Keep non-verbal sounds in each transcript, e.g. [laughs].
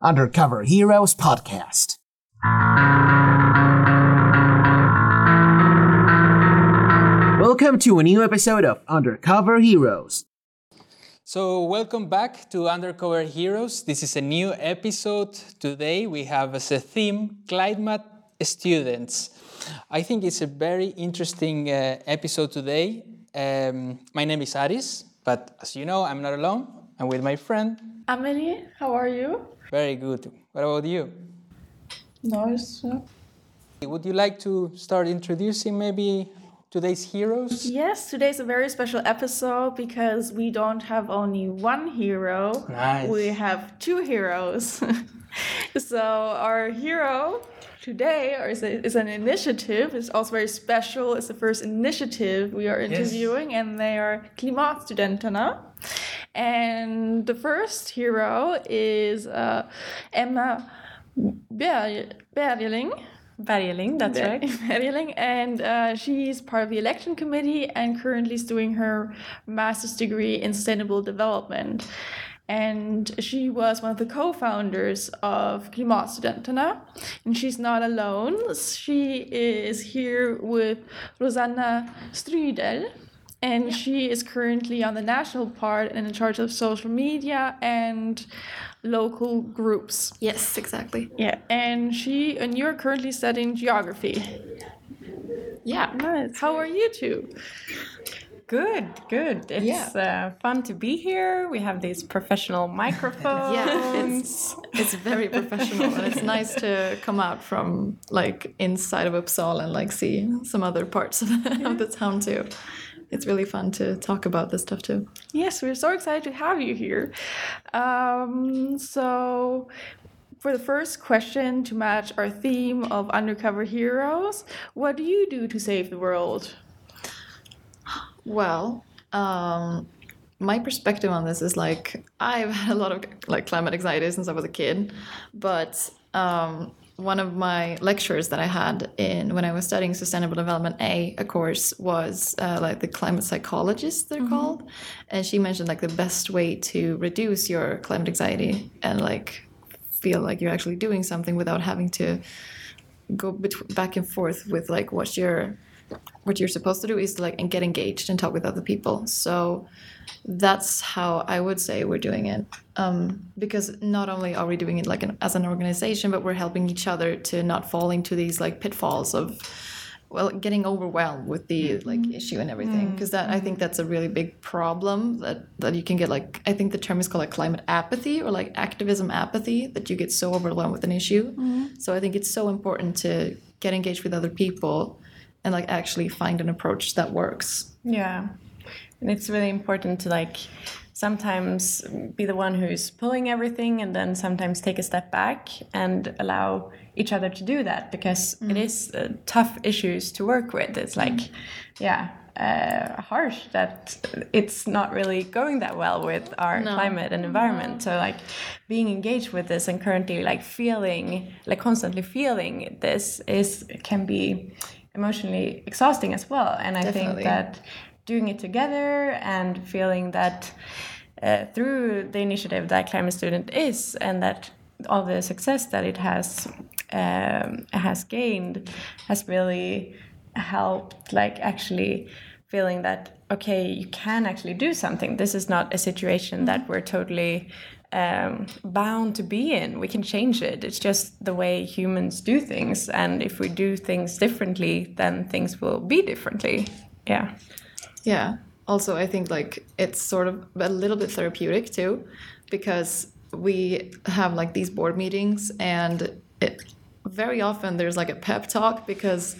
Undercover Heroes Podcast. Welcome to a new episode of Undercover Heroes. So, welcome back to Undercover Heroes. This is a new episode. Today we have as a theme climate students. I think it's a very interesting uh, episode today. Um, my name is Aris, but as you know, I'm not alone. I'm with my friend. Amelie, how are you? Very good. What about you? Nice. Uh, Would you like to start introducing maybe today's heroes? Yes, today's a very special episode because we don't have only one hero. Nice. We have two heroes. [laughs] so our hero today is, a, is an initiative. It's also very special. It's the first initiative we are interviewing, and they are Klimatstudenterna. And the first hero is uh, Emma Ber- Bergeling. Bergeling, that's right. [laughs] Bergeling, and uh, she's part of the election committee and currently is doing her master's degree in sustainable development. And she was one of the co-founders of Klimatstudenterna. And she's not alone. She is here with Rosanna Strydel. And she is currently on the national part and in charge of social media and local groups. Yes, exactly. Yeah, and she and you're currently studying geography. Yeah. Nice. How are you two? Good, good. It's uh, fun to be here. We have these professional [laughs] microphones. Yeah, it's it's very professional and it's nice to come out from like inside of Uppsala and like see some other parts of the, of the town too. It's really fun to talk about this stuff too. Yes, we're so excited to have you here. Um, so, for the first question to match our theme of undercover heroes, what do you do to save the world? Well, um, my perspective on this is like I've had a lot of like climate anxiety since I was a kid, but um, one of my lectures that I had in when I was studying sustainable development A, a course was uh, like the climate psychologist they're called, and she mentioned like the best way to reduce your climate anxiety and like feel like you're actually doing something without having to go bet- back and forth with like what you're what you're supposed to do is to like and get engaged and talk with other people. So that's how i would say we're doing it. Um, because not only are we doing it like an, as an organization but we're helping each other to not fall into these like pitfalls of well getting overwhelmed with the like mm-hmm. issue and everything. Mm, because that i think mm-hmm. that's a really big problem that that you can get like i think the term is called like climate apathy or like activism apathy that you get so overwhelmed with an issue. Mm-hmm. So i think it's so important to get engaged with other people and like actually find an approach that works Yeah. And it's really important to like sometimes be the one who's pulling everything and then sometimes take a step back and allow each other to do that because it is uh, tough issues to work with. It's like, yeah, uh, harsh that it's not really going that well with our climate and environment. So like being engaged with this and currently like feeling, like constantly feeling this is can be emotionally exhausting as well. And I Definitely. think that doing it together and feeling that uh, through the initiative that Climate Student is and that all the success that it has um, has gained has really helped like actually feeling that okay you can actually do something this is not a situation that we're totally um, bound to be in. We can change it. It's just the way humans do things. And if we do things differently then things will be differently. Yeah. Yeah. Also, I think like it's sort of a little bit therapeutic too, because we have like these board meetings, and it, very often there's like a pep talk because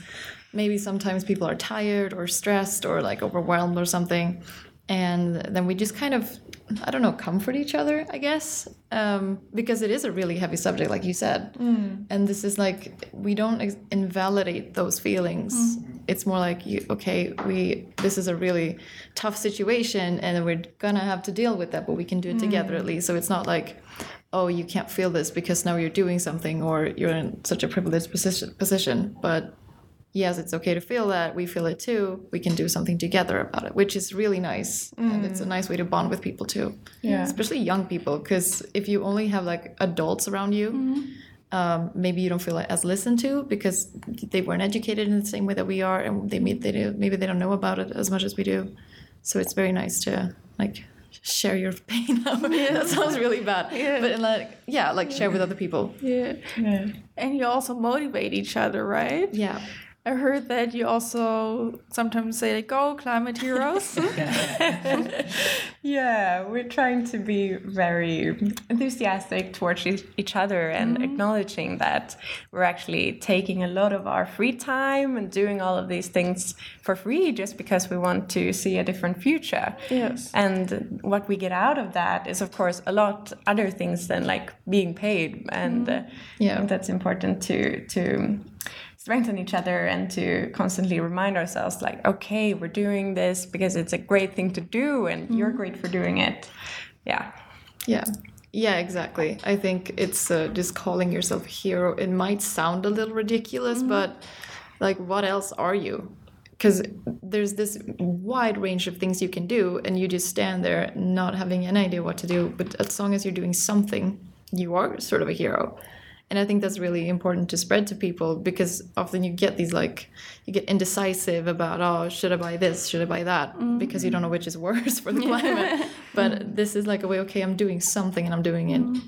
maybe sometimes people are tired or stressed or like overwhelmed or something, and then we just kind of I don't know comfort each other, I guess, um, because it is a really heavy subject, like you said, mm. and this is like we don't invalidate those feelings. Mm-hmm. It's more like you, okay we this is a really tough situation and we're gonna have to deal with that but we can do it together at mm. least. So it's not like oh you can't feel this because now you're doing something or you're in such a privileged position position. But yes, it's okay to feel that. We feel it too. We can do something together about it, which is really nice. And it's a nice way to bond with people too. Yeah. Especially young people, because if you only have like adults around you, um, maybe you don't feel as listened to because they weren't educated in the same way that we are, and they maybe they do, maybe they don't know about it as much as we do. So it's very nice to like share your [laughs] pain. that sounds really bad, but like yeah, like share with other people. Yeah. And you also motivate each other, right? Yeah. I heard that you also sometimes say like, "Go, climate heroes." [laughs] Yeah, we're trying to be very enthusiastic towards each- other and acknowledging that we're actually taking a lot of our free time and doing all of these things for free just because we want to see a different future. Yes. And what we get out of that is, of course, a lot other things than like being paid, and uh, Yeah. That's important to to strengthen each other and to constantly remind ourselves like okay we're doing this because it's a great thing to do and you're great for doing it yeah Yeah. Yeah, exactly. I think it's uh, just calling yourself a hero. It might sound a little ridiculous, but like, what else are you? Because there's this wide range of things you can do, and you just stand there not having any idea what to do. But as long as you're doing something, you are sort of a hero. And I think that's really important to spread to people because often you get these like, you get indecisive about, oh, should I buy this? Should I buy that? Because you don't know which is worse for the [laughs] climate. but this is like a way, okay, I'm doing something and I'm doing it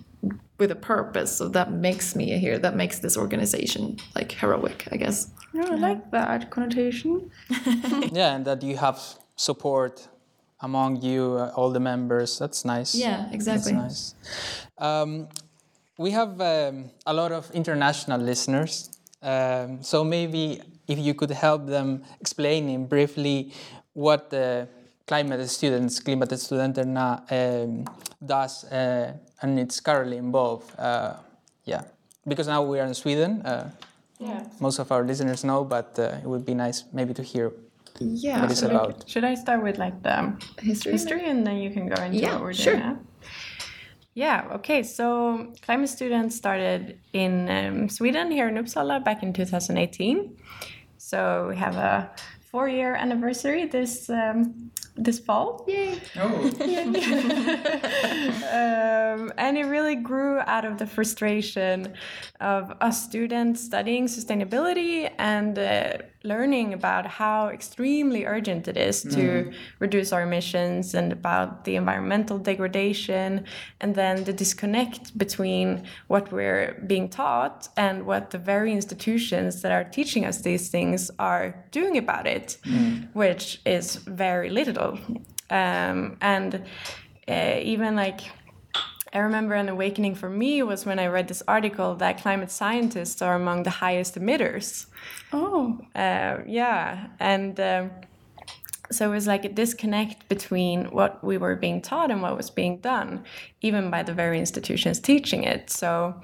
with a purpose. So that makes me a hero. That makes this organization like heroic, I guess. Yeah, I like that connotation. [laughs] yeah, and that you have support among you, uh, all the members. That's nice. Yeah, exactly. That's nice. Um, we have um, a lot of international listeners, um, so maybe if you could help them explaining briefly what the climate students, Klimatstudenterna, um, does uh, and it's currently involved. Uh, yeah, because now we are in Sweden. Uh, yeah most of our listeners know, but uh, it would be nice maybe to hear Yeah. what it's about. should i start with like the History? history and then you can go into Yeah, what we're sure. doing now? Yeah okay so climate students started in um, sweden here in uppsala back in 2018 so we have a four year anniversary this um, this fall. Yay. [laughs] um, and it really grew out of the frustration of us students studying sustainability and uh, learning about how extremely urgent it is to reduce our emissions and about the environmental degradation and then the disconnect between what we're being taught and what the very institutions that are teaching us these things are doing about it which is very little. Um, and uh, even like I remember an awakening for me was when I read this article that climate scientists are among the highest emitters. Oh. Uh, yeah, and um, so it was like a disconnect between what we were being taught and what was being done, even by the very institutions teaching it. So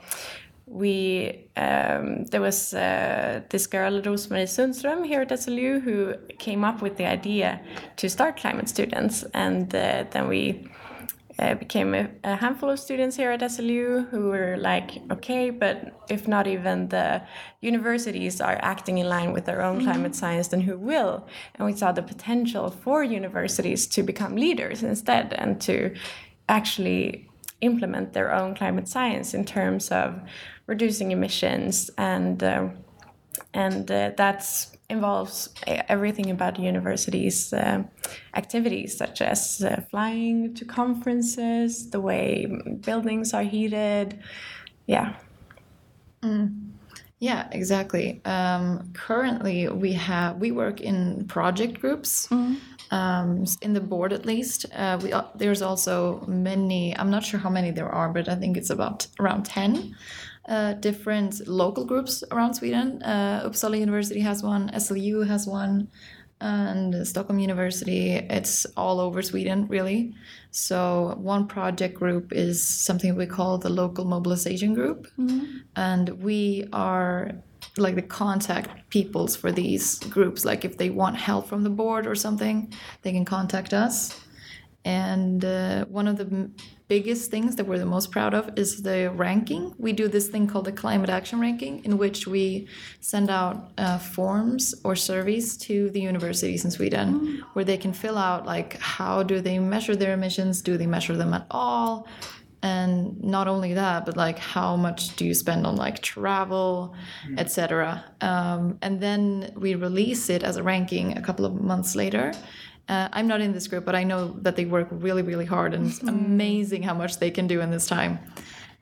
we um, there was uh, this girl Rosmarie Sundström here at SLU who came up with the idea to start climate students, and uh, then we uh, became a, a handful of students here at SLU who were like, okay, but if not even the universities are acting in line with their own climate science, then who will? And we saw the potential for universities to become leaders instead and to actually implement their own climate science in terms of reducing emissions and uh, and uh, that involves uh, everything about universities' uh, activities, such as uh, flying to conferences, the way buildings are heated. Yeah. Yeah, exactly. Um, currently, we have we work in project groups. Um, in the board, at least, uh, we there's also many. I'm not sure how many there are, but I think it's about around ten uh, different local groups around Sweden. Uh, Uppsala University has one. SLU has one. And Stockholm University, it's all over Sweden, really. So, one project group is something we call the local mobilization group and we are like the contact peoples for these groups like if they want help from the board or something they can contact us and uh, one of the biggest things that we're the most proud of is the ranking. We do this thing called the climate action ranking, in which we send out uh, forms or surveys to the universities in Sweden, where they can fill out like how do they measure their emissions, do they measure them at all, and not only that, but like how much do you spend on like travel, etc. Um, and then we release it as a ranking a couple of months later. Uh, I'm not in this group, but I know that they work really, really hard, and it's amazing how much they can do in this time.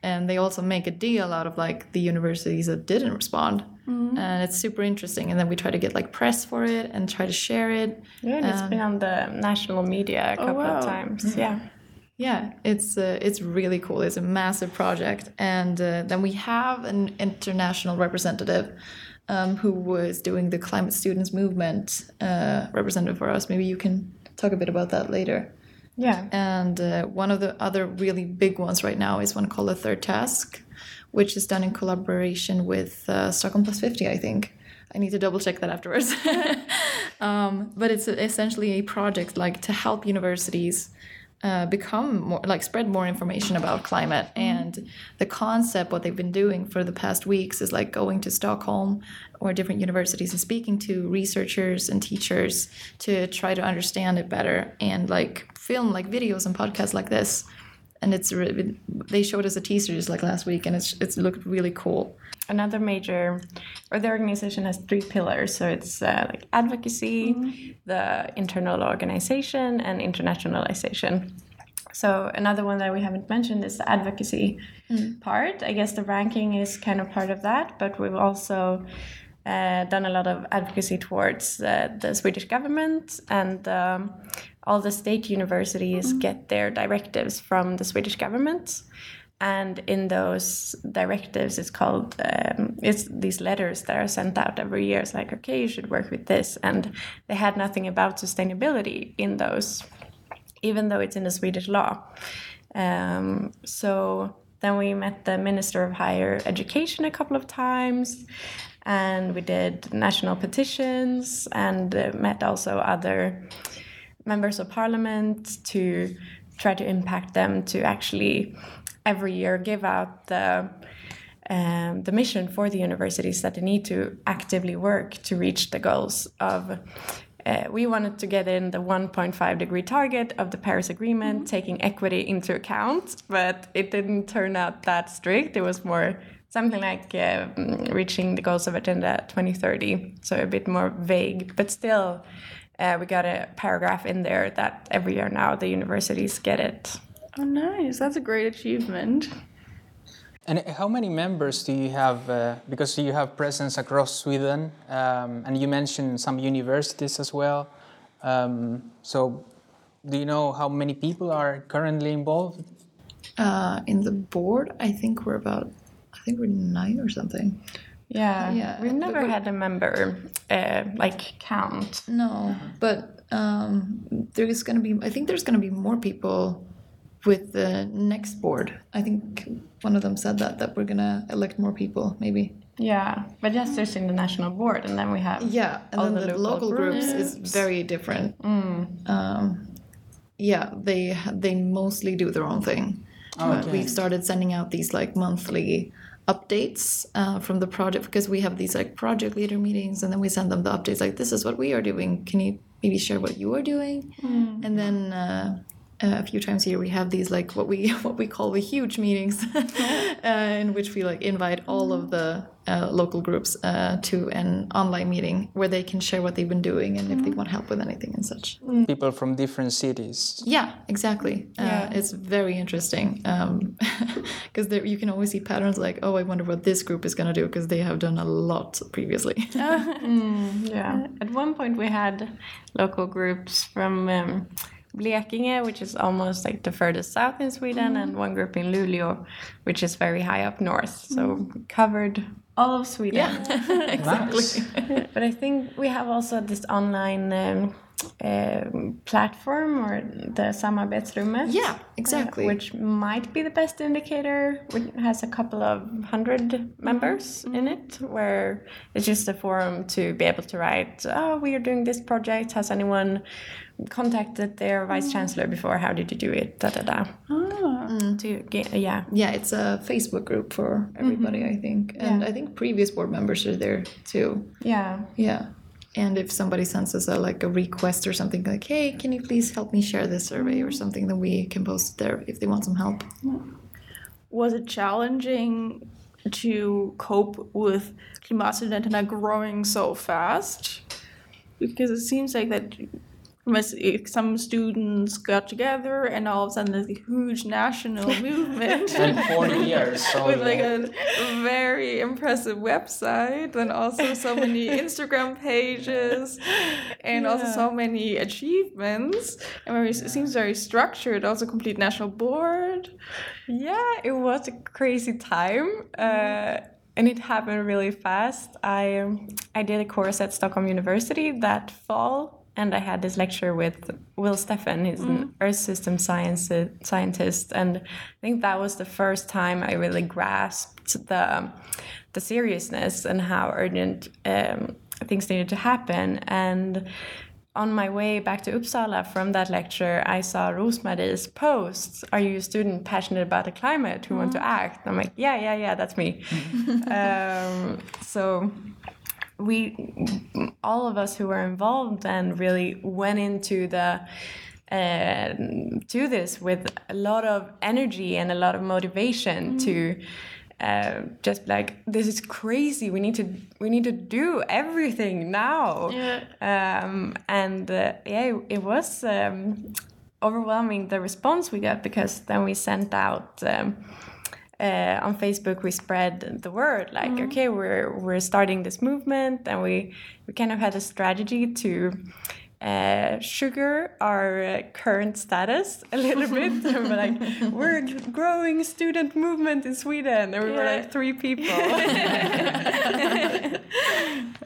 And they also make a deal out of like the universities that didn't respond, and it's super interesting. And then we try to get like press for it and try to share it. Yeah, and it's been on the national media a couple wow. of times. Yeah. Yeah, it's uh, it's really cool. It's a massive project, and uh, then we have an international representative um, who was doing the climate students movement uh, representative for us. Maybe you can talk a bit about that later. Yeah. And uh, one of the other really big ones right now is one called the Third Task, which is done in collaboration with uh, Stockholm Plus 50, I think. I need to double check that afterwards. [laughs] um, but it's essentially a project like to help universities uh, become more like spread more information about climate. And the concept what they've been doing for the past weeks is like going to stockholm or different universities and speaking to researchers and teachers to try to understand it better and like film like videos and podcasts like this. And it's re- they showed us a teaser just like last week and it's it's looked really cool Another major, or the organization has three pillars. So it's uh, like advocacy, the internal organization, and internationalization. So another one that we haven't mentioned is the advocacy part. I guess the ranking is kind of part of that, but we've also uh, done a lot of advocacy towards uh, the Swedish government and um, all the state universities get their directives from the Swedish government. And in those directives, it's called um, it's these letters that are sent out every year. It's like, okay, you should work with this, and they had nothing about sustainability in those, even though it's in the Swedish law. Um, so then we met the Minister of Higher Education a couple of times, and we did national petitions and uh, met also other members of parliament to try to impact them to actually every year give out the um, the mission for the universities that they need to actively work to reach the goals of uh, we wanted to get in the 1.5 degree target of the Paris Agreement, taking equity into account, but it didn't turn out that strict. It was more something like uh, reaching the goals of Agenda 2030, so a bit more vague, but still, uh, we got a paragraph in there that every year now the universities get it. Oh, nice. That's a great achievement. And how many members do you have? Uh, because you have presence across Sweden, um, and you mentioned some universities as well. Um, so, do you know how many people are currently involved? uh, in the board i think we're about i think we're nine or something Yeah, Yeah, we've never we- had a member uh, like count. No, but um, there's gonna be. I think there's gonna be more people with the next board. I think one of them said that that we're gonna elect more people, maybe. Yeah, but just there's in the national board, and then we have Yeah, and All then the the, local local, groups, is very different. Um, yeah, they they mostly do their own thing. But we've started sending out these like monthly updates uh, from the project because we have these like project leader meetings and then we send them the updates like this is what we are doing can you maybe share what you are doing and then uh, uh, a few times a year we have these like what we [laughs] what we call the huge meetings [laughs] uh, in which we like invite all of the uh, local groups uh, to an online meeting where they can share what they've been doing and if they want help with anything and such People from different cities. yeah, exactly. Uh, it's very interesting [laughs] because there you can always see patterns like, oh, I wonder what this group is going to do because they have done a lot previously. Yeah. At one point, we had local groups from um, Blekinge, which is almost like the furthest south in Sweden, and one group in Luleå, which is very high up north. So we covered all of Sweden. Yeah, [laughs] [laughs] exactly. [laughs] but I think we have also this online um, um, platform or the Samarbetsrummet. Yeah, exactly. Uh, which might be the best indicator. It has a couple of hundred members in it, where it's just a forum to be able to write, oh, we are doing this project. Has anyone contacted their vice chancellor before? How did you do it? Da da da. To get, yeah. yeah, it's a Facebook group for everybody, I think, and Yeah. I think previous board members are there too. Yeah. Yeah. And if somebody sends us a like a request or something like, "Hey, can you please help me share this survey or something?" then we can post it there if they want some help. Was it challenging to cope with klimatstudenterna growing so fast? Because it seems like that some students got together and all of a sudden there's a huge national [laughs] movement. And 40 years. So with like yeah. a very impressive website and also so many [laughs] Instagram pages and also so many achievements and very, it seems very structured also complete national board Yeah, it was a crazy time, uh, and it happened really fast. I um, I did a course at Stockholm University that fall, and I had this lecture with Will Steffen. He's an Earth system science scientist, and I think that was the first time I really grasped the the seriousness and how urgent um, things needed to happen. And on my way back to Uppsala from that lecture, I saw Rosmarie's post. Are you a student passionate about the climate who want to act? I'm like, yeah, yeah, yeah, that's me. [laughs] um, so we, all of us who were involved, then really went into the uh, to this with a lot of energy and a lot of motivation to uh, just like this is crazy. We need to we need to do everything now. Yeah. Um, and uh, yeah, it, it was um, overwhelming the response we got because then we sent out. Um, uh, on Facebook, we spread the word like, okay, we're we're starting this movement, and we we kind of had a strategy to uh, sugar our uh, current status a little bit. [laughs] we're like, we're a growing student movement in Sweden, and we were like three people. [laughs]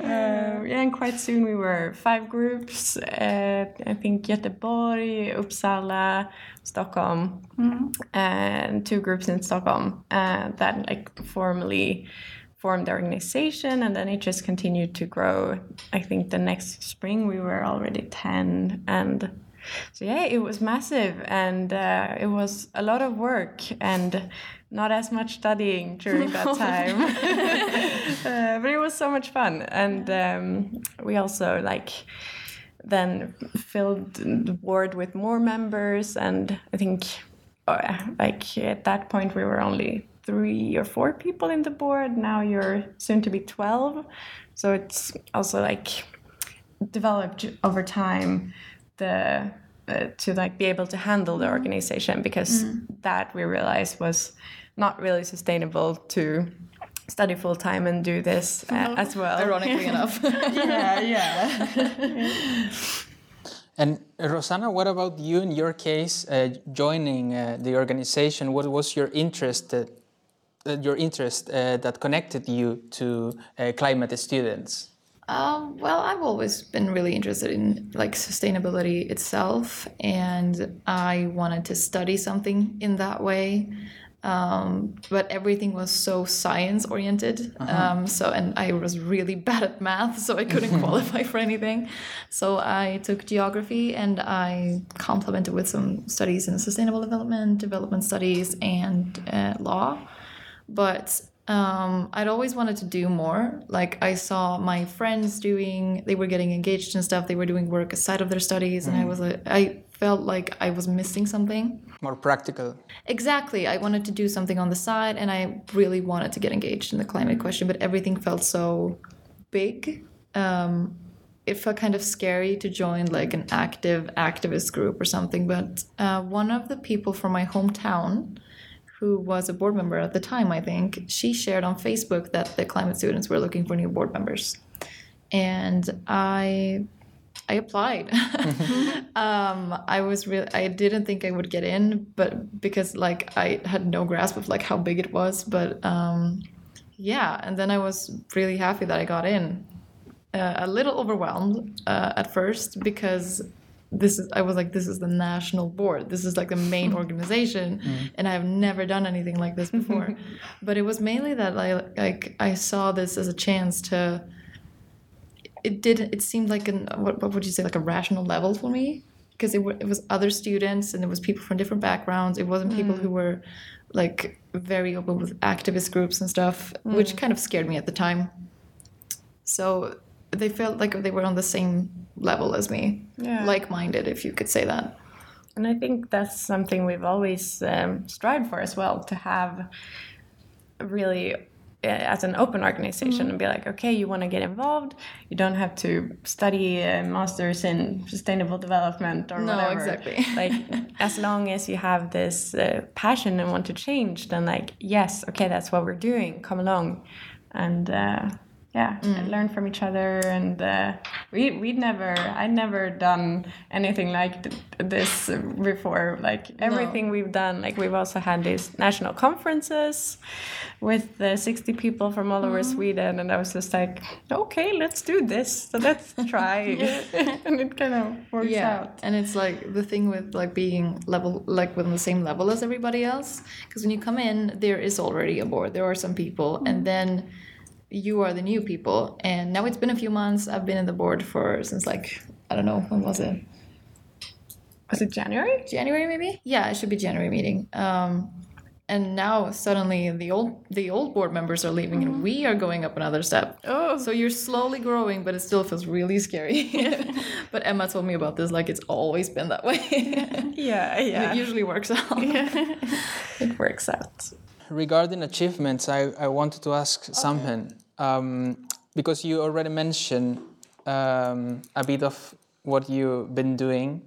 Uh, yeah, and quite soon we were five groups. Uh, I think Göteborg, Uppsala, Stockholm, and two groups in Stockholm uh, that like formally formed the organization, and then it just continued to grow. I think the next spring we were already ten, and so yeah, it was massive, and uh, it was a lot of work and not as much studying during that [laughs] time. [laughs] uh, but it was so much fun, and um, we also like then filled the board with more members, and I think uh, like at that point we were only three or four people in the board. Now you're soon to be twelve, so it's also like developed over time the uh, to like be able to handle the organization because that we realized was not really sustainable to study full time and do this uh, as well. Ironically [laughs] enough. yeah, yeah. [laughs] And Rosanna, what about you in your case, uh, joining uh, the organization? What was your interest, uh, uh, your interest uh, that connected you to uh, climate students? Um, well, I've always been really interested in like sustainability itself, and I wanted to study something in that way. Um, but everything was so science oriented. Um, so, and I was really [laughs] bad at math, so I couldn't [laughs] qualify for anything. So I took geography and I complemented with some studies in sustainable development, development studies, and uh, law but um, I'd always wanted to do more. Like I saw my friends doing, they were getting engaged and stuff. They were doing work aside of their studies, and I was, like, I felt like I was missing something. More practical. Exactly, I wanted to do something on the side, and I really wanted to get engaged in the climate question, but everything felt so big. Um, it felt kind of scary to join like an active activist group or something. But uh, one of the people from my hometown who was a board member at the time, I think, she shared on Facebook that the climate students were looking for new board members. And I I applied. [laughs] um, I was really I didn't think I would get in, but because like I had no grasp of like how big it was, but um, yeah, and then I was really happy that I got in. uh, a little overwhelmed uh, at first because this is I was like this is the national board. This is like the main [laughs] organization, mm. and I have never done anything like this before. [laughs] but it was mainly that I like I saw this as a chance to. It did. It seemed like an what, what would you say like a rational level for me because it, it was other students and it was people from different backgrounds. It wasn't people mm. who were like very open with activist groups and stuff, which mm. kind of scared me at the time. So they felt like they were on the same level as me, Yeah. like-minded, if you could say that. And I think that's something we've always um, strived for as well to have really uh, as an open organization and be like, okay, you want to get involved. You don't have to study a master's in sustainable development or No, whatever. exactly. [laughs] like, as long as you have this uh, passion and want to change, then like, yes, okay, that's what we're doing. Come along, and. Uh, yeah, learn from each other, and uh, we we'd never, I'd never done anything like th- this before. Like everything we've done, like we've also had these national conferences with uh, 60 people from all over Sweden, and I was just like, okay, let's do this. So let's [laughs] try, [laughs] and it kind of works out. and it's like the thing with like being level, like within the same level as everybody else. Because when you come in, there is already a board. There are some people, and then you are the new people. And now it's been a few months. I've been in the board for since like I don't know when was it Was it January? January maybe? Yeah, it should be January meeting. Um, and now suddenly the old the old board members are leaving and we are going up another step. Oh. So you're slowly growing, but it still feels really scary. [laughs] [laughs] but Emma told me about this like it's always been that way. [laughs] Yeah, And yeah. It usually works out. it works out. Regarding achievements, I, I wanted to ask something um, because you already mentioned um, a bit of what you've been doing,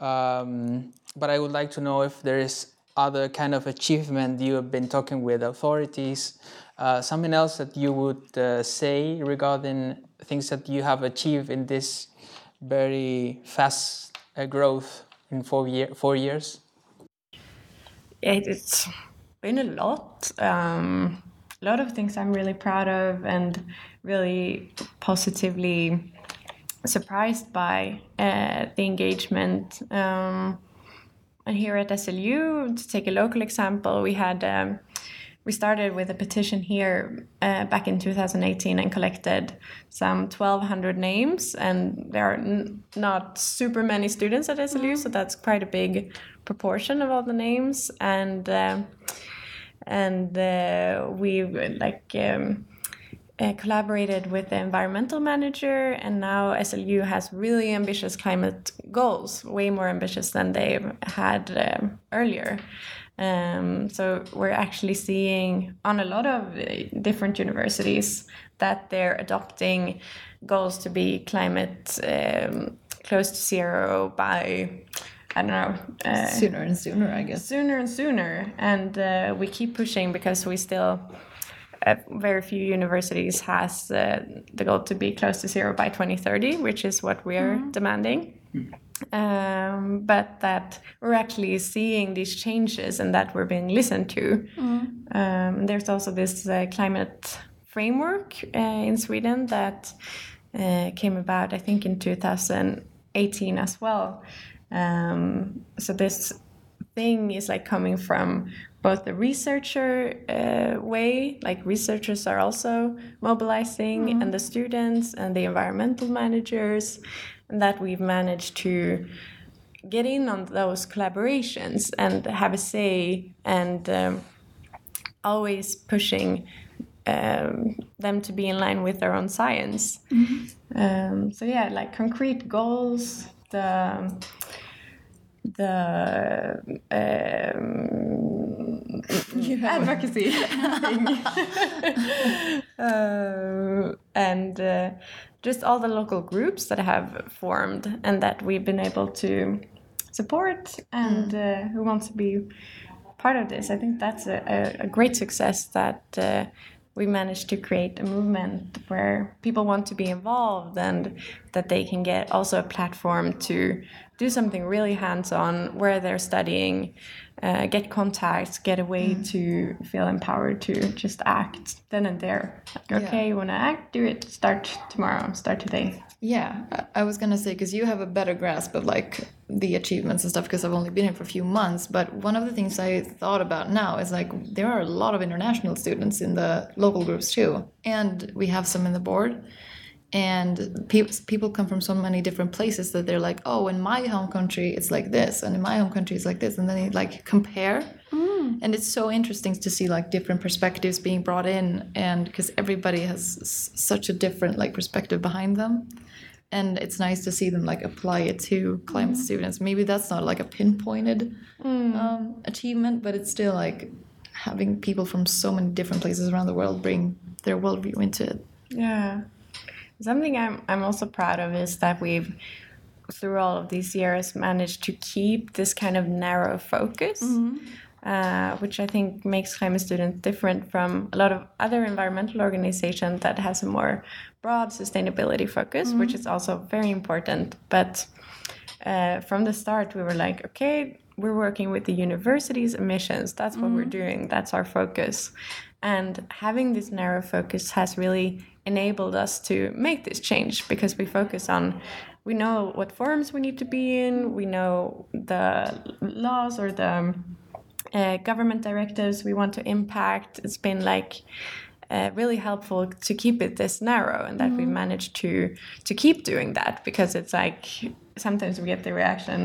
um, but I would like to know if there is other kind of achievement you have been talking with authorities, uh, something else that you would uh, say regarding things that you have achieved in this very fast uh, growth in four year four years. it, it's been a lot. Um, a lot of things I'm really proud of and really positively surprised by uh, the engagement. Um, and here at SLU, to take a local example, we had um, we started with a petition here uh, back in 2018 and collected some 1,200 names, and there are not super many students at SLU, so that's quite a big proportion of all the names, and uh, and uh, we like. Um, uh, collaborated with the environmental manager, and now SLU has really ambitious climate goals, way more ambitious than they've had um, earlier. Um, so we're actually seeing on a lot of uh, different universities that they're adopting goals to be climate um, close to zero by I don't know uh, sooner and sooner, I guess. sooner and sooner. And uh, we keep pushing because we still uh, very few universities has uh, the goal to be close to zero by 2030 which is what we're demanding um, but that we're actually seeing these changes and that we're being listened to. Um, there's also this uh, climate framework uh, in sweden that uh, came about i think in 2018 as well. Um, so this thing is like coming from both the researcher uh, way, like researchers are also mobilizing, and the students and the environmental managers, and that we've managed to get in on those collaborations and have a say and um, always pushing um, them to be in line with their own science. Um, so yeah, like concrete goals, the the um, advocacy. [laughs] Uh, and uh, just all the local groups that have formed and that we've been able to support and uh, who wants to be part of this. I think that's a, a, a great success that uh, we managed to create a movement where people want to be involved and that they can get also a platform to do something really hands-on where they're studying uh, get contacts get a way to feel empowered to just act then and there like, okay you want to act do it start tomorrow start today Yeah, I- I was gonna say because you have a better grasp of like the achievements and stuff because I've only been here for a few months. But one of the things I thought about now is like there are a lot of international students in the local groups too, and we have some in the board. And people people come from so many different places that they're like, oh, in my home country it's like this, and in my home country it's like this, and then they like compare. Mm. And it's so interesting to see like different perspectives being brought in, and because everybody has s- such a different like perspective behind them. And it's nice to see them like apply it to climate mm. students. Maybe that's not like a pinpointed mm. um, achievement but it's still like having people from so many different places around the world bring their worldview into it. Yeah. Something I'm I'm also proud of is that we've through all of these years managed to keep this kind of narrow focus. Uh, which I think makes climate students different from a lot of other environmental organizations that has a more broad sustainability focus, which is also very important. But uh, from the start, we were like, okay, we're working with the university's emissions. That's what we're doing. That's our focus. And having this narrow focus has really enabled us to make this change because we focus on, we know what forums we need to be in, we know the laws or the uh, government directives we want to impact. It's been like uh, really helpful to keep it this narrow, and that we managed to to keep doing that because it's like sometimes we get the reaction,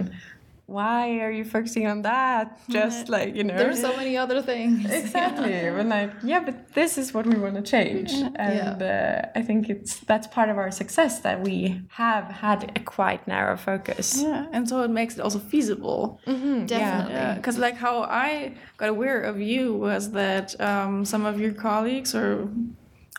"Why are you focusing on that?" Just like you know, there's so many other things. [laughs] Exactly. We're like, yeah, but this is what we want to change, and uh, I think it's that's part of our success that we have had a quite narrow focus. Yeah, and so it makes it also feasible. definitely. Yeah, because like how I got aware of you was that um, some of your colleagues or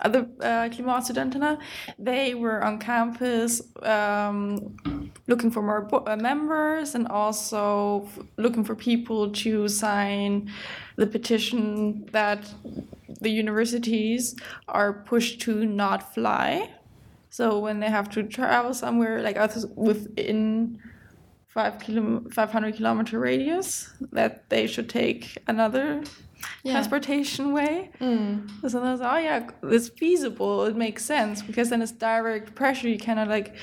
other uh, klimatstudenterna, they were on campus um, looking for more uh, members and also looking for people to sign the petition that the universities are pushed to not fly. So when they have to travel somewhere, like within five kilo, 500 kilometer radius that they should take another transportation way. Mm. So then I was oh yeah, it's feasible. It makes sense because then it's direct pressure. You cannot like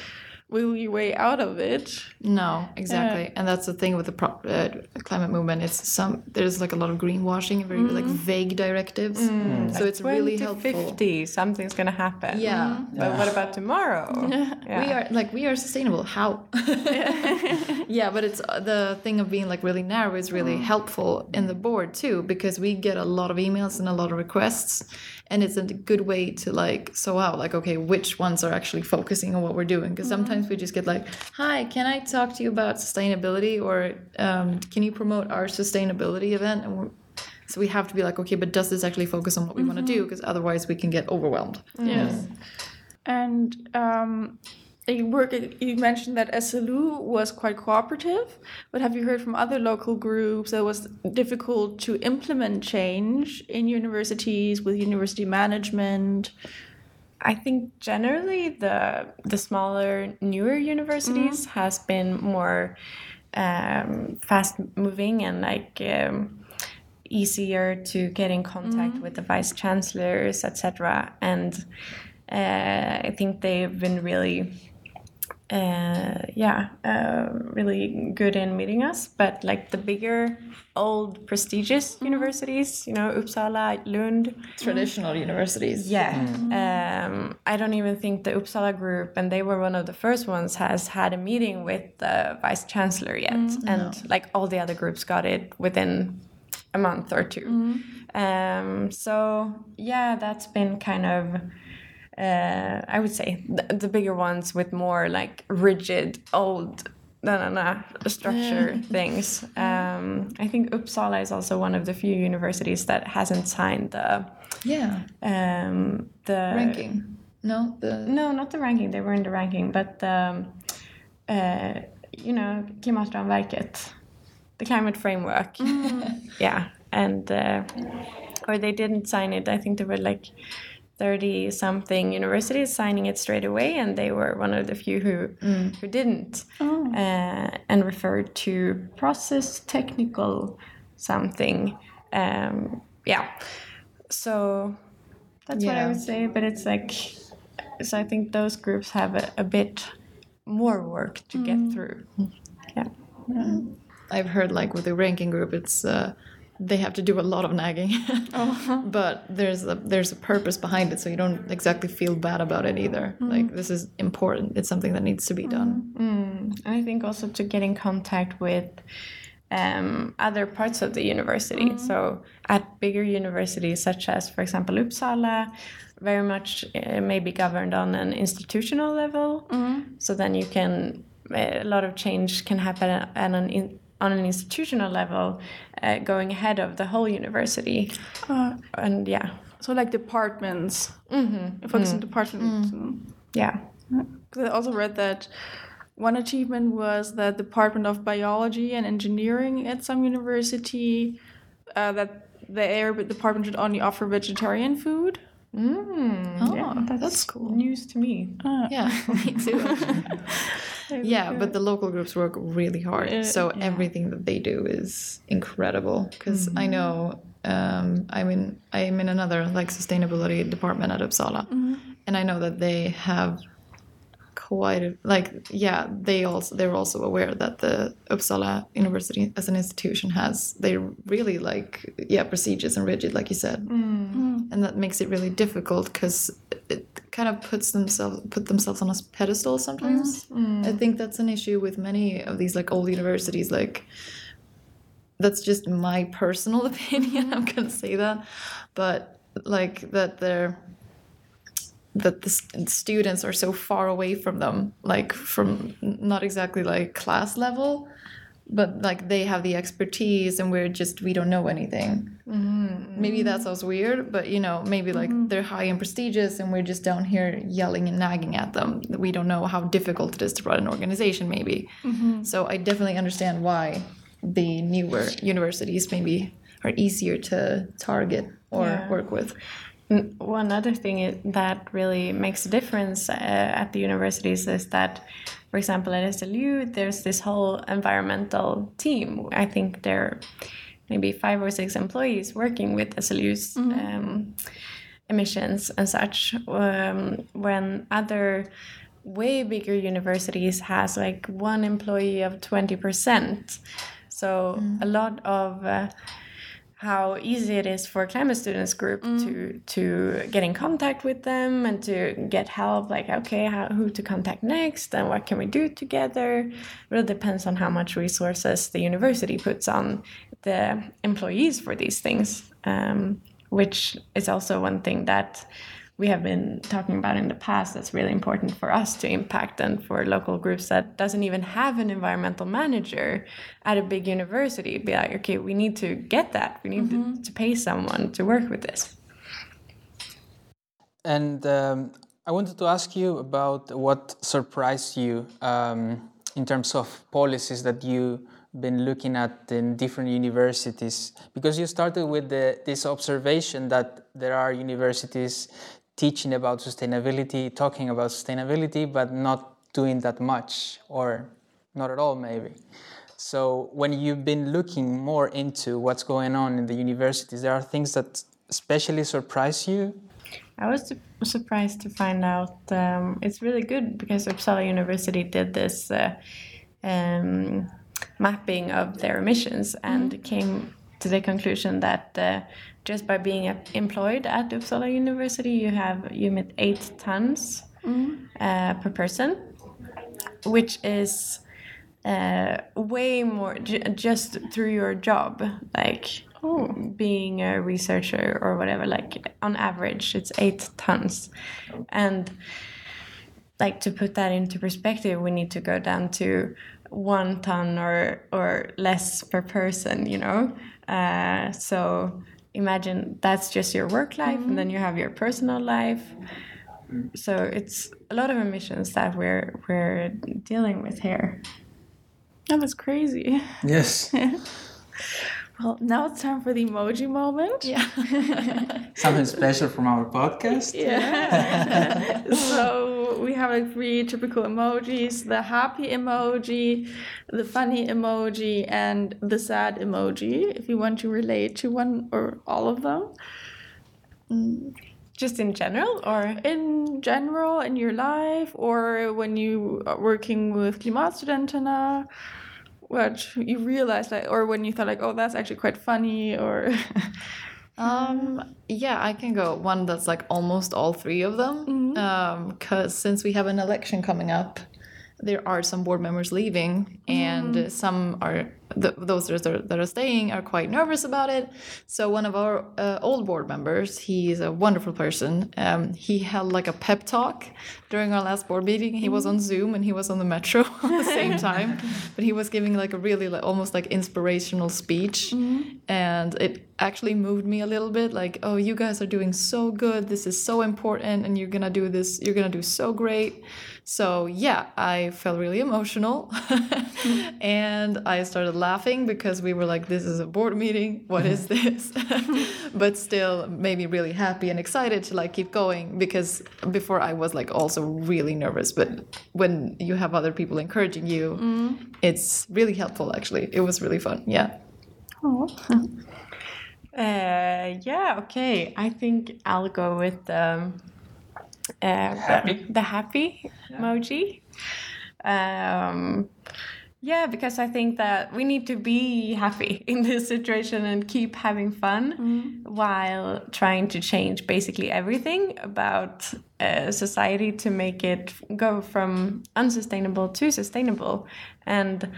wiggle your way out of it. No, exactly, and that's the thing with the pro- uh, climate movement. It's some there's like a lot of greenwashing, very like mm-hmm. vague directives. Mm. Mm. So it's really helpful. 50, something's gonna happen. Yeah. But mm-hmm. what about tomorrow? [laughs] Yeah. We are like we are sustainable. How? [laughs] yeah, but it's uh, the thing of being like really narrow is really mm. helpful in the board too because we get a lot of emails and a lot of requests, and it's a good way to like so out like okay which ones are actually focusing on what we're doing because mm-hmm. sometimes we just get like hi can I talk to you about sustainability or um, can you promote our sustainability event and we're, so we have to be like okay but does this actually focus on what we want to do because otherwise we can get overwhelmed Yes. And um, you work. You mentioned that SLU was quite cooperative, but have you heard from other local groups that it was difficult to implement change in universities with university management? I think generally the the smaller, newer universities has been more um, fast moving and like um, easier to get in contact with the vice chancellors, etc. And uh, I think they've been really uh, yeah, uh, really good in meeting us. But like the bigger, old, prestigious universities, you know, Uppsala, Lund, traditional universities yeah. Um, I don't even think the Uppsala group, and they were one of the first ones, has had a meeting with the vice chancellor yet. And like all the other groups got it within a month or 2 Um, so yeah, that's been kind of. Uh, I would say the, the bigger ones with more like rigid old no, no, no, structure [laughs] things. Um, I think Uppsala is also one of the few universities that hasn't signed the yeah um, the ranking no the No, not the ranking. They were in the ranking, but um, uh, you know, Klimatramverket, the climate framework. [laughs] yeah, and uh, or they didn't sign it. I think they were like 30 something universities signing it straight away, and they were one of the few who, who didn't, uh, and referred to process technical something. Um, yeah. So that's what I would say, but it's like, so I think those groups have a, a bit more work to get through. Yeah. I've heard like with the ranking group, it's uh, they have to do a lot of nagging, [laughs] uh-huh. but there's a there's a purpose behind it, so you don't exactly feel bad about it either. Mm-hmm. Like this is important; it's something that needs to be done. Mm-hmm. Mm. And I think also to get in contact with um, other parts of the university. Mm-hmm. So at bigger universities, such as, for example, Uppsala, very much eh, uh, may be governed on an institutional level. So then you can, eh, a lot of change can happen at an in, on an institutional level, uh, going ahead of the whole university. Uh, And yeah, so like departments. Mm-hmm. Focus on departments. yeah. Because I also read that one achievement was that the Department of Biology and Engineering at some university uh, that the air department should only offer vegetarian food. Oh, yeah, that's, cool. News to me. Yeah, [laughs] me [laughs] too. yeah, but the local groups work really hard. so everything that they do is incredible. Because I know um, I'm in I'm in another like sustainability department at Uppsala, and I know that they have quite like yeah they also they're also aware that the Uppsala University as an institution has they really like yeah procedures and rigid like you said mm. Mm. and that makes it really difficult because it kind of puts themselves put themselves on a pedestal sometimes. Mm. I think that's an issue with many of these like old universities. Like that's just my personal [laughs] opinion. I'm gonna say that, but like that they're that the st- students are so far away from them, like from not exactly like class level, but like they have the expertise and we're just we don't know anything. Mm-hmm. Maybe that sounds weird but you know maybe like mm-hmm. they're high and prestigious and we're just down here yelling and nagging at them. We don't know how difficult it is to run an organization maybe. Mm-hmm. So i definitely understand why the newer universities maybe are easier to target or Yeah. work with One other thing that really makes a difference uh, at the universities is that, for example, at SLU, there's this whole environmental team. I think there are maybe five or six employees working with SLU's um, emissions and such. Um, when other way bigger universities has like one employee of 20%. So a lot of uh, how easy it is for climate students group to to get in contact with them and to get help like okay how, who to contact next and what can we do together? It really depends on how much resources the university puts on the employees for these things um, which is also one thing that we have been talking about in the past that's really important for us to impact and for local groups that doesn't even have an environmental manager at a big university be like okay we need to get that we need to, to pay someone to work with this And um, I wanted to ask you about what surprised you um, in terms of policies that you've been looking at in different universities. Because you started with the, this observation that there are universities teaching about sustainability, talking about sustainability, but not doing that much, or not at all, maybe. So when you've been looking more into what's going on in the universities, there are things that especially surprise you I was su- surprised to find out um, it's really good because Uppsala University did this uh, um, mapping of their emissions and came to the conclusion that uh, just by being employed at Uppsala University, you have you emit eight tons uh, per person, which is uh, way more j- just through your job, like being a researcher or whatever. Like on average, it's eight tons, and like to put that into perspective, we need to go down to one ton or or less per person. You know, uh, so imagine that's just your work life, and then mm-hmm. you have your personal life. So it's a lot of emissions that we're we're dealing with here. That was crazy. Yes. [laughs] Well, now it's time for the emoji moment. Yeah. [laughs] Something special from our podcast. Yeah. [laughs] so we have like three typical emojis the happy emoji, the funny emoji, and the sad emoji, if you want to relate to one or all of them. Mm, just in general, or In general, in your life, or when you are working with Klimatstudenterna, what you realize, like, or when you thought, like, oh, that's actually quite funny, or. [laughs] Um, yeah, I can go one that's like almost all three of them. Um, because since we have an election coming up, there are some board members leaving, and some are th- those that are, that are staying are quite nervous about it. So one of our uh, old board members, he's a wonderful person. Um, he held like a pep talk during our last board meeting. He was on Zoom and he was on the metro [laughs] at the same [laughs] time, but he was giving like a really like almost like inspirational speech, and it actually moved me a little bit. Like, oh, you guys are doing so good. This is so important, and you're gonna do this. You're gonna do so great. So yeah, I felt really emotional, [laughs] and I started laughing because we were like, "This is a board meeting. What is [laughs] this?" [laughs] but still, made me really happy and excited to like keep going because before I was like also really nervous. But when you have other people encouraging you, mm-hmm. it's really helpful. Actually, it was really fun. Yeah. Oh, Uh, yeah, okay. I think I'll go with um, uh, Happy? The, the happy emoji. Um, yeah, because I think that we need to be happy [laughs] in this situation and keep having fun while trying to change basically everything about uh, society to make it go from unsustainable to sustainable. And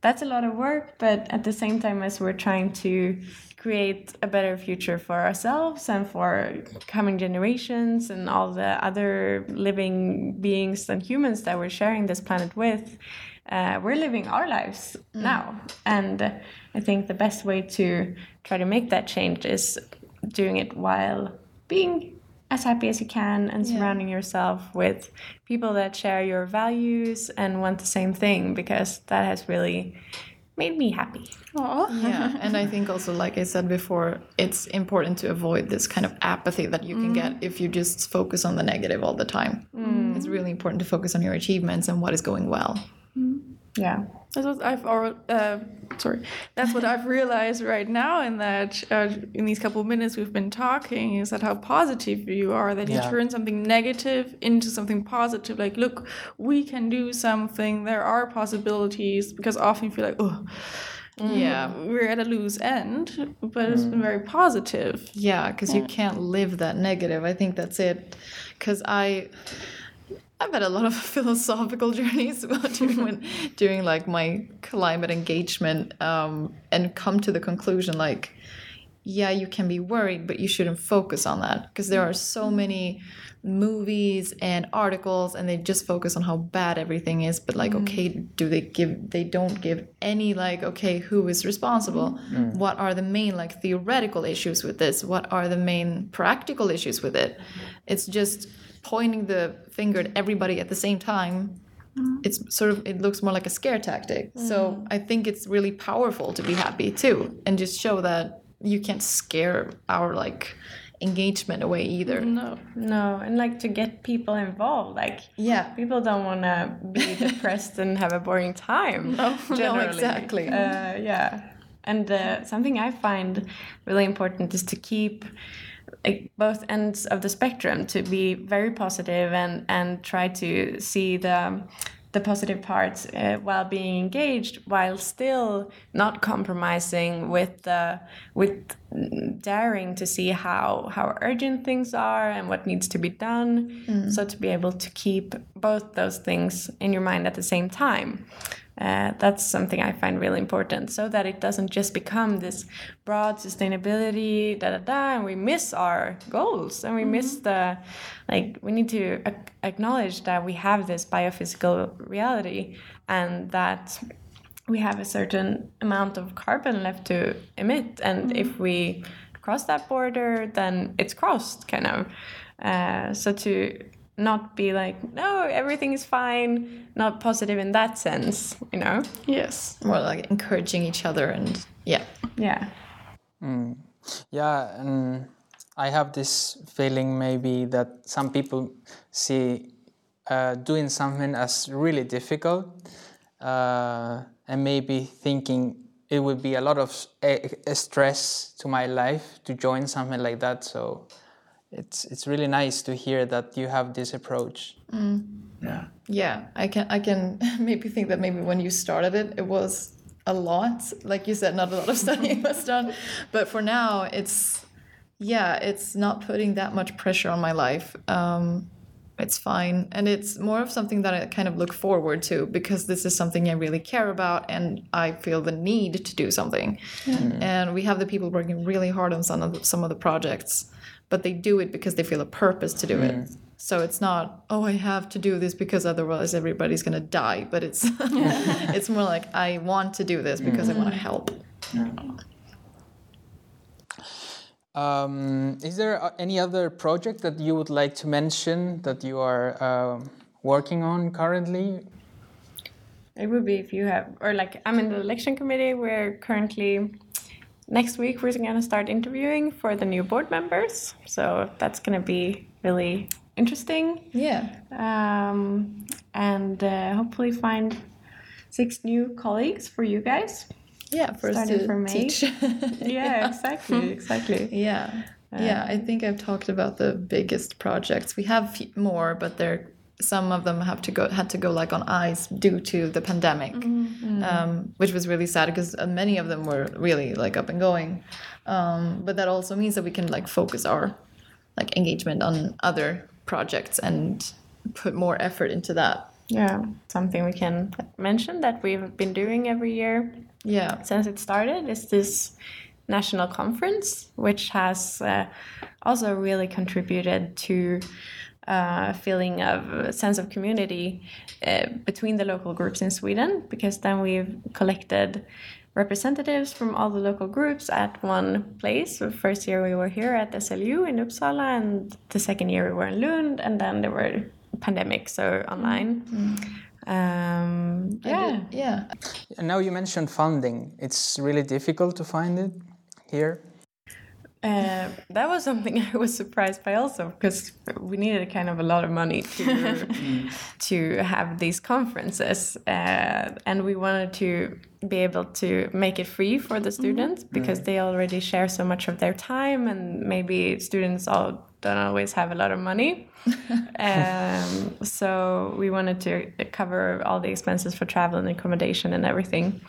that's a lot of work, but at the same time as we're trying to create a better future for ourselves and for coming generations and all the other living beings and humans that we're sharing this planet with, uh, we're living our lives now. And I think the best way to try to make that change is doing it while being as happy as you can and surrounding yourself with people that share your values and want the same thing because that has really made me happy. Aw. yeah and i [laughs] think also like i said before it's important to avoid this kind of apathy that you can get mm. if you just focus on the negative all the time mm. it's really important to focus on your achievements and what is going well mm. Yeah. That's what I've already, uh, sorry. That's what I've realized right now. In that, uh, in these couple of minutes we've been talking, is that how positive you are. That you turn something negative into something positive. Like, look, we can do something. There are possibilities. Because often you feel like, oh, yeah we're at a loose end. But it's been very positive. Yeah, because you can't live that negative. I think that's it. Because I, I've had a lot of [laughs] philosophical journeys [laughs] during when, [laughs] during like my climate engagement, um, and come to the conclusion like, yeah, you can be worried, but you shouldn't focus on that because there are so mm-hmm. many movies and articles and they just focus on how bad everything is but like mm-hmm. okay do they give they don't give any like okay who is responsible? Mm. What are the main like theoretical issues with this? What are the main practical issues with it? It's just pointing the finger at everybody at the same time it's sort of it looks more like a scare tactic so i think it's really powerful to be happy too and just show that you can't scare our like engagement away either No. No, and like to get people involved. Like, yeah people don't want to be [laughs] depressed and have a boring time. [laughs] No, no, exactly. Uh, yeah. And uh, something I find really important is to keep like both ends of the spectrum to be very positive and and try to see the the positive parts uh, while being engaged while still not compromising with the with daring to see how how urgent things are and what needs to be done. So to be able to keep both those things in your mind at the same time. Uh, that's something I find really important so that it doesn't just become this broad sustainability, da da da, and we miss our goals and we miss the, like, we need to ac- acknowledge that we have this biophysical reality and that we have a certain amount of carbon left to emit. And if we cross that border, then it's crossed, kind of. Uh, so to not be like, no, everything is fine, not positive in that sense, you know? Yes. more like encouraging each other and Yeah. Yeah. Yeah, and I have this feeling maybe that some people see uh, doing something as really difficult uh, and maybe thinking it would be a lot of s- a, a stress to my life to join something like that. So it's it's really nice to hear that you have this approach. Mm. Yeah. Yeah, I can I can [laughs] maybe think that maybe when you started it, it was a lot. Like you said, not a lot of studying [laughs] was done, but for now, it's yeah, it's not putting that much pressure on my life. Um, it's fine, and it's more of something that I kind of look forward to because this is something I really care about, and I feel the need to do something. And we have the people working really hard on some of the, some of the projects, but they do it because they feel a purpose to do it. Mm. So it's not, oh, I have to do this because otherwise everybody's gonna die. But it's [laughs] [laughs] it's more like I want to do this because I want to mm. help. Um, is there uh, any other project that you would like to mention that you are um, working on currently? It would be if you have, or like I'm in the election committee. We're currently next week we're going to start interviewing for the new board members. So that's going to be really interesting, Yeah. um, and uh, hopefully find six new colleagues for you guys. Yeah, for us to from teach. [laughs] [laughs] Yeah, exactly, exactly. yeah. yeah, I think I've talked about the biggest projects. We have more, but they're some of them have to go had to go like on ice due to the pandemic, um, which was really sad because many of them were really like up and going. Um, but that also means that we can like focus our like engagement on other projects and put more effort into that. Yeah, something we can mention that we've been doing every year Yeah. since it started is this national conference, which has uh, also really contributed to a feeling of a sense of community uh, between the local groups in Sweden, because then we've collected representatives from all the local groups at one place. The first year we were here at SLU in Uppsala, and the second year we were in Lund, and then there were pandemic, so online. Um, yeah. did- yeah. And now you mentioned funding. It's really difficult to find it here. Uh, that was something [laughs] I was surprised by also because we needed kind of a lot of money to [laughs] [laughs] to have these conferences, uh, and we wanted to be able to make it free for the students because they already share so much of their time, and maybe students all don't always have a lot of money. [laughs] um, so we wanted to cover all the expenses for travel and accommodation and everything.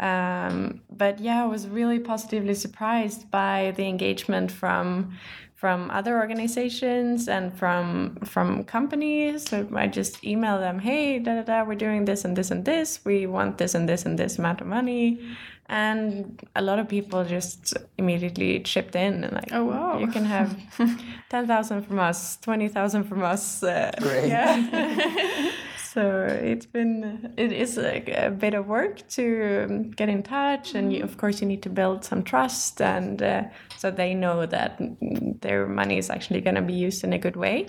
Um, but yeah, I was really positively surprised by the engagement from from other organizations and from from companies. So I just emailed them, hey, da da da, we're doing this and this and this. We want this and this and this amount of money. And a lot of people just immediately chipped in and like, Oh, wow. you can have [laughs] ten thousand from us, twenty thousand from us. Uh, Great. Yeah. [laughs] so it's been it is like a bit of work to um, get in touch and you, of course you need to build some trust and uh, so they know that mm, their money is actually going to be used in a good way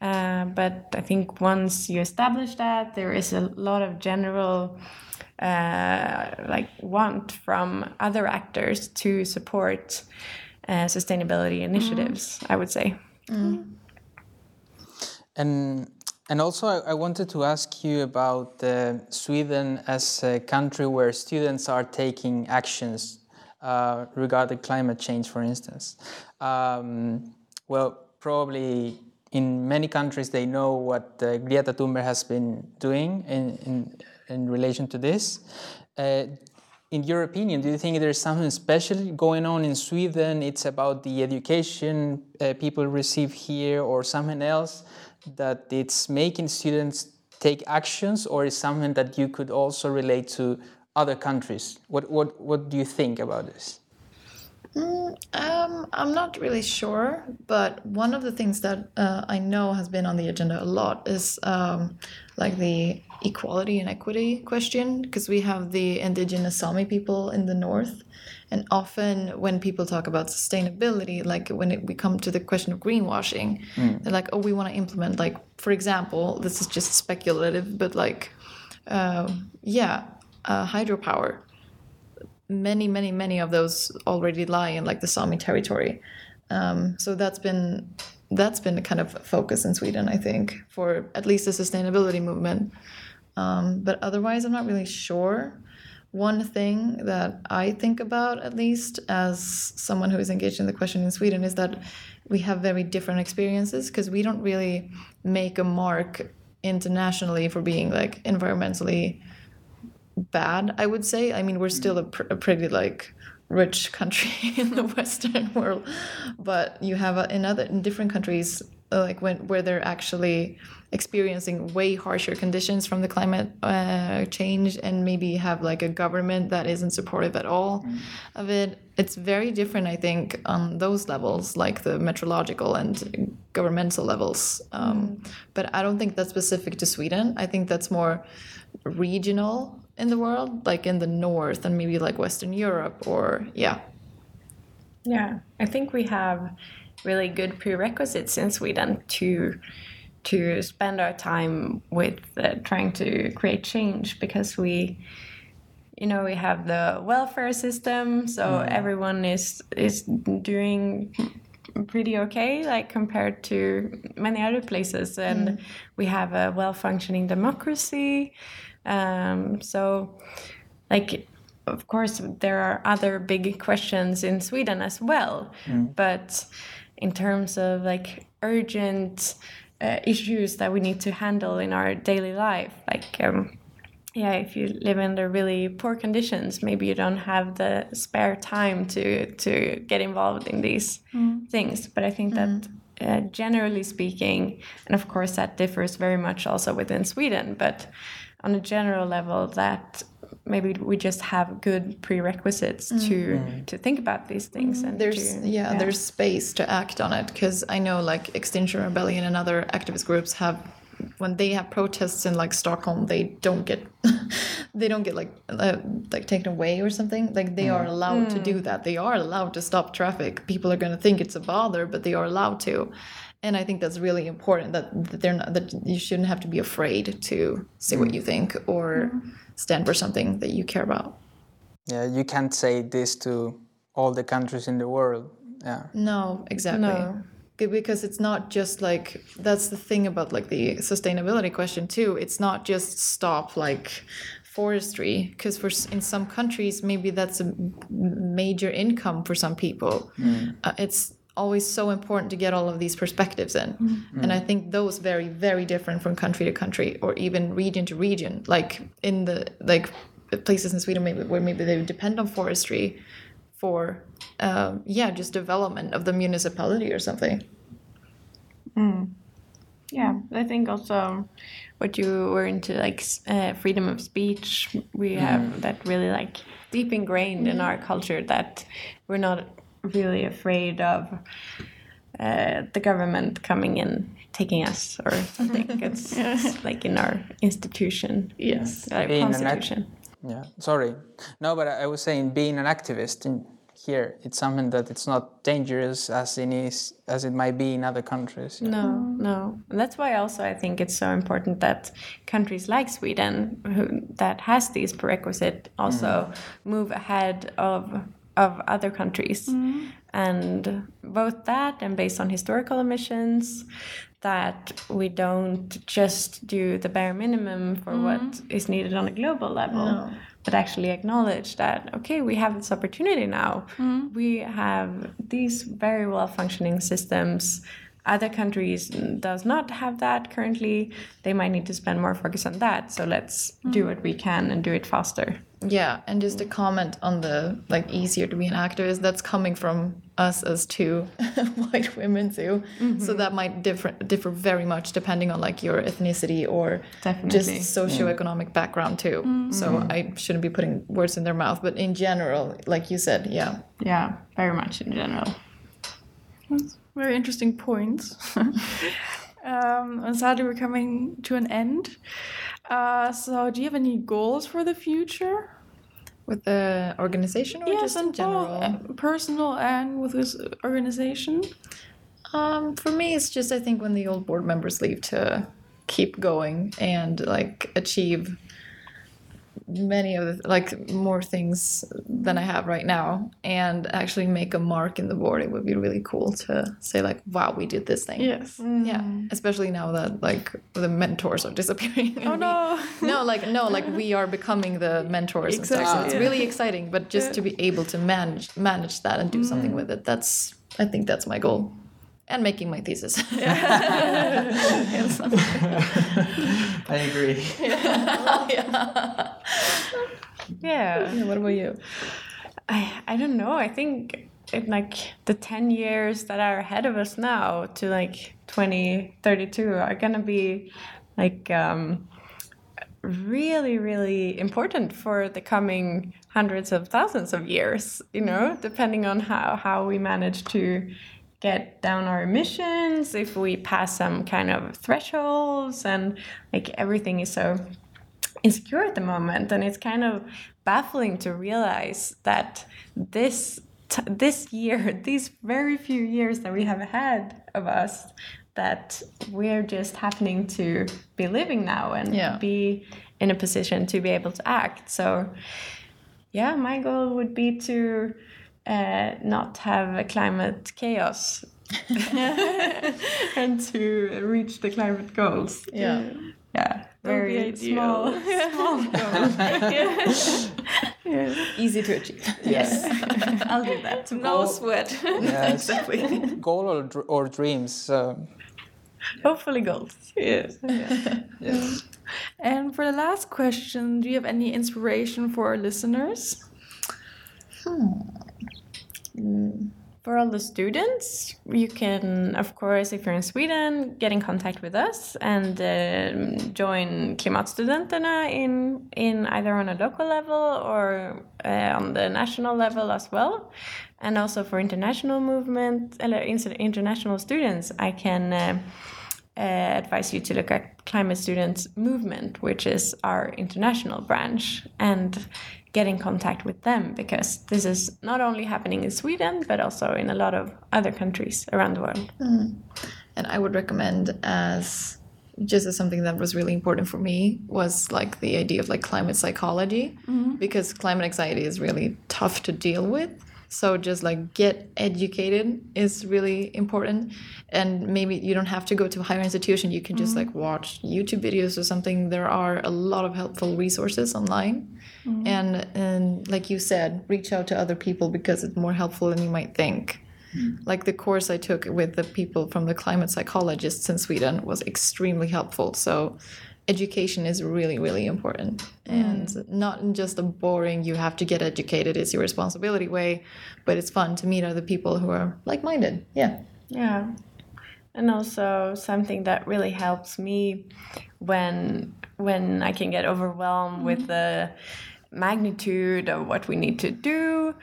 uh, but i think once you establish that there is a lot of general uh, like want from other actors to support uh, sustainability initiatives i would say And and also, I, I wanted to ask you about uh, Sweden as a country where students are taking actions uh, regarding climate change, for instance. Um, well, probably in many countries they know what uh, Greta Thunberg has been doing in, in, in relation to this. Uh, in your opinion, do you think there's something special going on in Sweden? It's about the education uh, people receive here, or something else that it's making students take actions, or is something that you could also relate to other countries? What what what do you think about this? Um, I'm not really sure, but one of the things that uh, I know has been on the agenda a lot is um, like the equality and equity question, because we have the indigenous Sami people in the north, and often when people talk about sustainability, like when it, we come to the question of greenwashing, they're like, "Oh, we want to implement like, for example, this is just speculative, but like, uh, yeah, uh, hydropower." Many, many, many of those already lie in like the Sami territory. Um, so that's been that's been kind of focus in Sweden, I think, for at least the sustainability movement. Um, but otherwise, I'm not really sure. One thing that I think about, at least as someone who is engaged in the question in Sweden, is that we have very different experiences because we don't really make a mark internationally for being like environmentally bad. I would say. I mean, we're still a, pr- a pretty like rich country [laughs] in the Western world, but you have uh, in other in different countries uh, like when where they're actually experiencing way harsher conditions from the climate uh, change and maybe have like a government that isn't supportive at all of it it's very different i think on those levels like the metrological and governmental levels um, but i don't think that's specific to sweden i think that's more regional in the world like in the north and maybe like western europe or yeah. Yeah, I think we have really good prerequisites in Sweden to to spend our time with uh, trying to create change because we you know we have the welfare system so everyone is is doing pretty okay like compared to many other places. And we have a well functioning democracy um, so like of course there are other big questions in sweden as well. But in terms of like urgent uh, issues that we need to handle in our daily life like um, yeah if you live under really poor conditions maybe you don't have the spare time to to get involved in these things. But i think that uh, generally speaking and of course that differs very much also within sweden but on a general level that maybe we just have good prerequisites mm. to to think about these things mm, and there's to, yeah, there's space to act on it because i know like extinction rebellion and other activist groups have when they have protests in like stockholm they don't get [laughs] they don't get like uh, like taken away or something. Like they are mm. allowed to do that. They are allowed to stop traffic. People are going to think it's a bother but they are allowed to and i think that's really important that, that they're not that you shouldn't have to be afraid to say what mm. you think or mm. stand for something that you care about Yeah, you can't say this to all the countries in the world. Yeah. No, exactly. No. Because it's not just like that's the thing about like the sustainability question too. It's not just stop like forestry because for in some countries maybe that's a major income for some people. Mm. Uh, it's always so important to get all of these perspectives in, and I think those vary very different from country to country or even region to region. Like in the like places in Sweden maybe where maybe they depend on forestry for um, yeah just development of the municipality or something. Yeah, I think also what you were into, like uh, freedom of speech, we have that really like deep ingrained in our culture that we're not really afraid of uh, the government coming in taking us or something. [laughs] it's, it's like in our institution. Yes. our Being an constitution. Yeah. Sorry. No, but I I was saying being an activist in here, it's something that it's not dangerous as it is as it might be in other countries. No, no. And that's why also I think it's so important that countries like Sweden, who, that has these prerequisite, also move ahead of of other countries. Mm-hmm. And both that and based on historical emissions, that we don't just do the bare minimum for mm-hmm. what is needed on a global level. But actually acknowledge that okay, we have this opportunity now. Mm-hmm. We have these very well functioning systems. Other countries does not have that currently. They might need to spend more focus on that. So let's do what we can and do it faster yeah and just a mm. comment on the like easier to be an activist that's coming from us as two [laughs] white women too. So mm-hmm. that might differ differ very much depending on like your ethnicity or Definitely. just socioeconomic background too. Mm-hmm. So mm-hmm. i shouldn't be putting words in their mouth but in general like you said yeah. Yeah very much in general. Very interesting points. [laughs] um, and sadly, we're coming to an end. Uh, so, do you have any goals for the future? with the organization or just in general personal and with this organization. Um, for me, it's just I think when the old board members leave to keep going and like achieve many of the like more things than I have right now and actually make a mark in the board. It would be really cool to say like, wow, we did this thing. Yes. Yeah, mm-hmm. especially now that like the mentors are disappearing. Oh no. we- [laughs] no, like no, like we are becoming the mentors and stuff. So Exactly, it's yeah. really exciting. But just to be able to manage manage that and do something mm-hmm. with it, that's I think that's my goal. And making my thesis. [laughs] [laughs] I agree. [laughs] Yeah. Yeah. what about you? I, I don't know. I think in like the 10 years that are ahead of us now to like 2032 are going to be like um, really, really important for the coming hundreds of thousands of years, you know, depending on how, how we manage to get down our emissions, if we pass some kind of thresholds, and like everything is so insecure at the moment and it's kind of baffling to realize that this t- this year [laughs] these very few years that we have ahead of us that we're just happening to be living now and Yeah. be in a position to be able to act so yeah my goal would be to uh, not have a climate chaos [laughs] and to reach the climate goals Yeah. yeah That would be very ideal. small small [laughs] goals [laughs] Easy to achieve. Yes, I'll do that. No sweat. Yes. Goal or, dr- or dreams. So, Hopefully goals. yes. yes. And for the last question, do you have any inspiration for our listeners? For all the students, you can, of course, if you're in Sweden, get in contact with us and um, join Klimatstudenterna in, in either on a local level or uh, on the national level as well. And also for international movement, international students, I can uh, uh, advise you to look at Climate Students Movement, which is our international branch, and get in contact with them because this is not only happening in Sweden but also in a lot of other countries around the world. Mm. and I would recommend as just as something that was really important for me was like the idea of like climate psychology mm-hmm. because climate anxiety is really tough to deal with so just like get educated is really important. And maybe you don't have to go to a higher institution. You can just like mm-hmm. watch youtube videos or something. There are a lot of helpful resources online. Mm-hmm. And and like you said reach out to other people because it's more helpful than you might think. Mm-hmm. Like the course I took with the people from the climate psychologists in Sweden was extremely helpful. So education is really, really important. And mm. not in just a boring, you have to get educated, it's your responsibility way, but it's fun to meet other people who are like minded. Yeah. Yeah. And also something that really helps me when when I can get overwhelmed with mm-hmm. the magnitude of what we need to do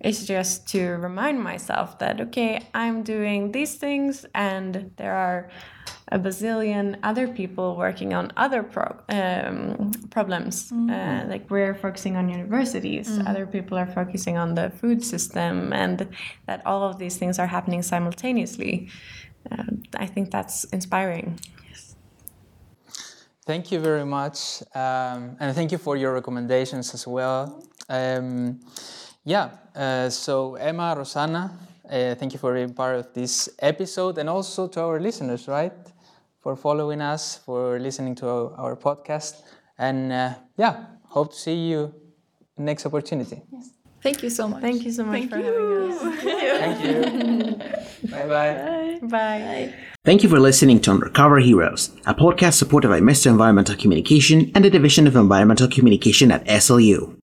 is just to remind myself that okay, I'm doing these things and there are a bazillion other people working on other pro- um, problems. Uh, like we're focusing on universities, other people are focusing on the food system, and that all of these things are happening simultaneously. Um, I think that's inspiring. Thank you very much. Um, and thank you for your recommendations as well. Um, yeah, uh, so Emma, Rosanna, uh, thank you for being part of this episode and also to our listeners, right? For following us, for listening to our, our podcast. And uh, yeah, hope to see you next opportunity. Yes. Thank you so much. Thank you so much for having us. [laughs] Thank you. bye bye. Bye. Thank you for listening to Undercover Heroes, a podcast supported by Mistra Environmental Communication and the Division of Environmental Communication at SLU.